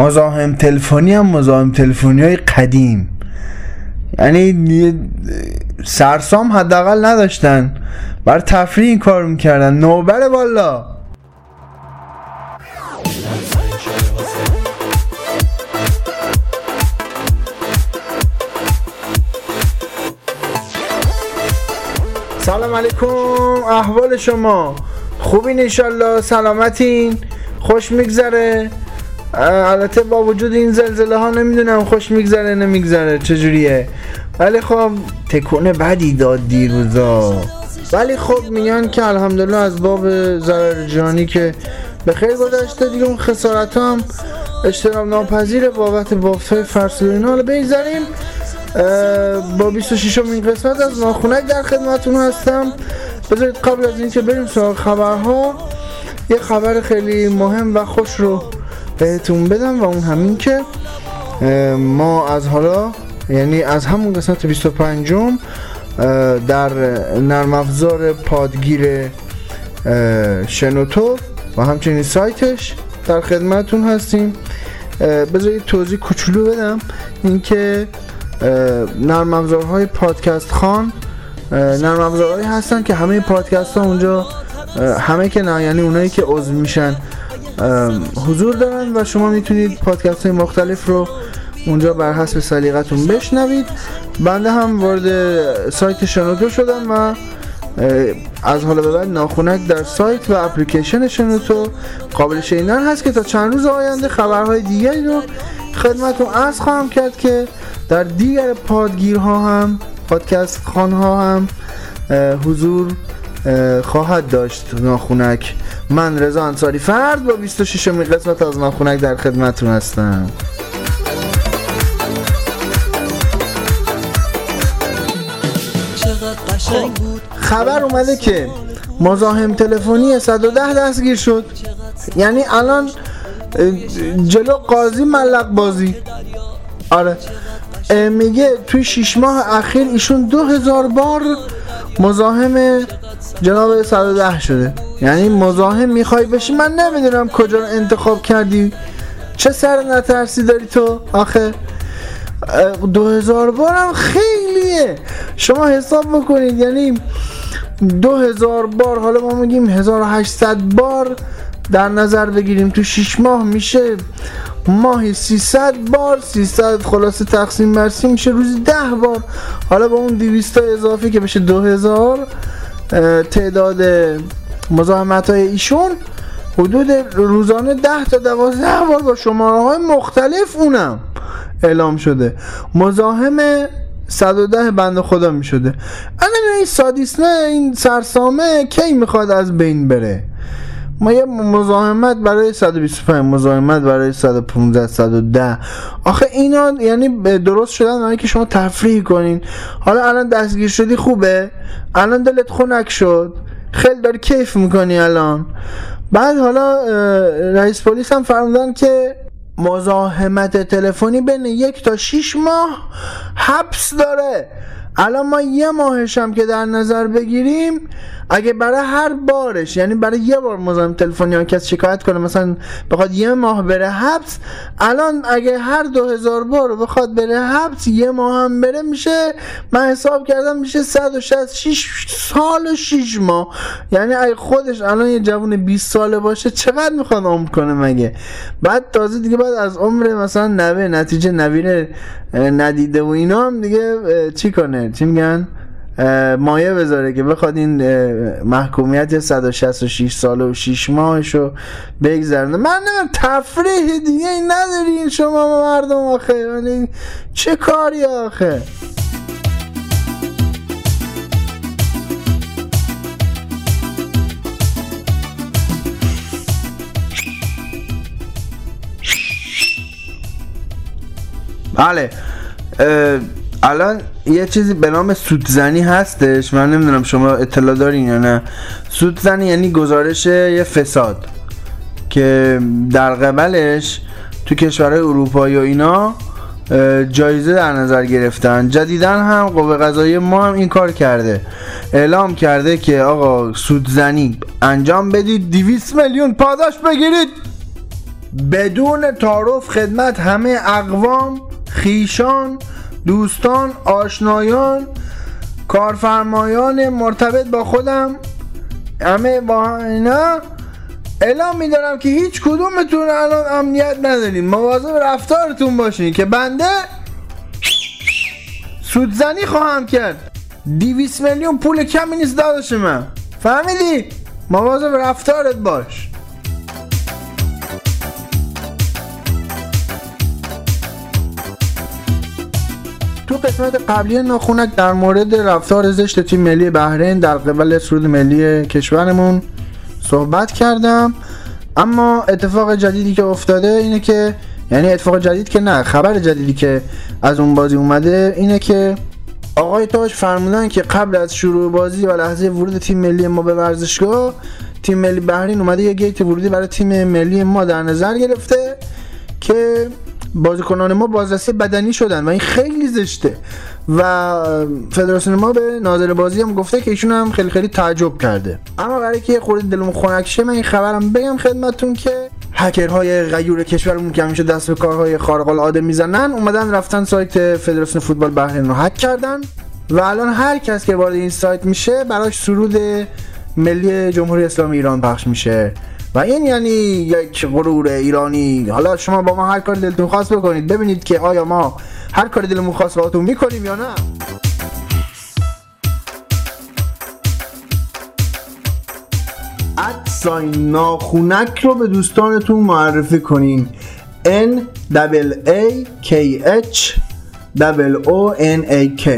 مزاحم تلفنی هم مزاحم تلفنی های قدیم. یعنی سرسام حداقل نداشتن. بر تفریح این کار می‌کردن. نوبره والا. سلام علیکم. احوال شما. خوبین انشالله سلامتین. خوش میگذره. البته با وجود این زلزله ها نمی‌دونم خوش میگذره نمیگذره چجوریه؟ ولی خب تکونه بدی داد دیروزا. ولی خب میگن که الحمدلله از باب ضرر جانی که به خیر گذشته دیگه اون خسارت هم اشترام ناپذیر بابت بافت فرسل اینا. حالا بگذاریم با 26 این قسمت از ناخونک در خدمتون هستم. بذارید قبل از اینکه بریم سراغ خبرها یه خبر خیلی مهم و خوش رو بهتون بدم و اون همین که ما از حالا یعنی از همون قسمت 25 در نرم افزار پادگیر شنوتو و همچنین سایتش در خدمتون هستیم. بذارید توضیح کوچولو بدم. اینکه نرم افزارهای پادکست خان نرم افزارهایی هستن که همه پادکست ها اونجا همه که نه یعنی اونایی که عضو میشن حضور دارن و شما می‌تونید پادکست های مختلف رو اونجا بر حسب سلیقتون بشنوید. بنده هم وارد سایت شنوتو شدم و از حالا به بعد ناخونک در سایت و اپلیکیشن شنوتو قابل شنیدن هست که تا چند روز آینده خبرهای دیگری رو خدمتون عرض خواهم کرد که در دیگر پادگیرها هم پادکست خانها هم حضور خواهد داشت ناخونک. من رضا انصاری. فرد با 26 می قسمت از ناخونک در خدمتون هستم. خبر اومده که مزاحم تلفنی 110 دستگیر شد. یعنی الان جلو قاضی ملق بازی. آره. میگه توی شیش ماه اخیر ایشون دو هزار بار مزاحم جناب 110 شده. یعنی مزاحم می‌خوای بشی؟ من نمی‌دونم کجا رو انتخاب کردی. چه سر نترسی داری تو؟ آخه دو هزار بار هم خیلیه. شما حساب بکنید. یعنی دو هزار بار حالا ما میگیم 1800 بار در نظر بگیریم. تو 6 ماه میشه ماهی 300 بار 300 خلاصه تقسیم بر میشه روزی 10 بار. حالا با اون 200 اضافی که بشه 2000 تعداد مزاحمت های ایشون حدود روزانه 10 تا 12 بار با شماره های مختلف اونم اعلام شده. مزاحم 110 بند خدا می شده این سادیسمه این سرسامه کی می‌خواد از بین بره؟ ما یه مزاحمت برای 125 مزاحمت برای 115 110 آخه اینا یعنی درست شدن برای که شما تفریح کنین. حالا الان دستگیر شدی خوبه؟ الان دلت خنک شد؟ خیلی داری کیف می‌کنی الان. بعد حالا رئیس پلیس هم فرمودن که مزاحمت تلفنی بین یک تا 6 ماه حبس داره. الان ما یه ماهش هم که در نظر بگیریم اگه برای هر بارش یعنی برای یه بار مزاحم تلفنی ها کسی شکایت کنه مثلا بخواد یه ماه بره حبس الان اگه هر دو هزار بار بخواد بره حبس یه ماه هم بره میشه من حساب کردم میشه 166 سال و 6 ماه. یعنی اگه خودش الان یه جوون 20 ساله باشه چقدر می‌خواد عمر کنه مگه؟ بعد تازه دیگه بعد از عمر مثلا نوه نتیجه نویر ندیده و اینا هم دیگه چی کنه؟ چی میگن؟ مایه بذاره که بخواد این محکومیت 166 ساله و 6 ماهشو بگذرنه من نمیم تفریح دیگه این ندارین شما مردم آخه. چه کاری آخه؟ بله. الان یه چیزی به نام سودزنی هستش. من نمی‌دونم شما اطلاع دارین یا نه. سودزنی یعنی گزارش یه فساد که در قبلش تو کشورهای اروپایی و اینا جایزه در نظر گرفتن. جدیدن هم قوه قضایی ما هم این کار کرده. اعلام کرده که آقا سودزنی انجام بدید 200 میلیون پاداش بگیرید. بدون تعارف خدمت همه اقوام خیشان دوستان آشنایان کارفرمایان مرتبط با خودم همه با اینا. اعلام میدارم که هیچ کدومتون الان امنیت ندارین. مواظب رفتارتون باشین که بنده سودزنی خواهم کرد. دیویس میلیون پول کمی نیست داداش من. فهمیدی؟ مواظب رفتارت باش. تو قسمت قبلی ناخونک در مورد رفتار زشت تیم ملی بحرین در قبل سرود ملی کشورمون صحبت کردم. اما اتفاق جدیدی که افتاده اینه که یعنی اتفاق جدید که نه خبر جدیدی که از اون بازی اومده اینه که آقای تاج فرمودن که قبل از شروع بازی و لحظه ورود تیم ملی ما به ورزشگاه تیم ملی بحرین اومده یه گیت ورودی برای تیم ملی ما در نظر گرفته که بازیکنان ما بازرسی بدنی شدن و این خیلی زشته. و فدراسیون ما به ناظر بازی هم گفته که ایشون هم خیلی خیلی تعجب کرده. اما برای که خورده دلمون خنک شه من این خبرم بگم خدمتتون که هکرهای غیور کشورمون که همیشه دست به کارهای خارق العاده می‌زنن اومدن رفتن سایت فدراسیون فوتبال بحرین رو هک کردن. و الان هر کس که وارد این سایت میشه براش سرود ملی جمهوری اسلامی ایران پخش میشه. و این یعنی یک غرور ایرانی. حالا شما با ما هر کار دلتون خواست بکنید. ببینید که آیا ما هر کار دلمون خواست باهاتون می‌کنیم یا نه. ادساین ناخونک رو به دوستانتون معرفی کنین. N A K H O N A K.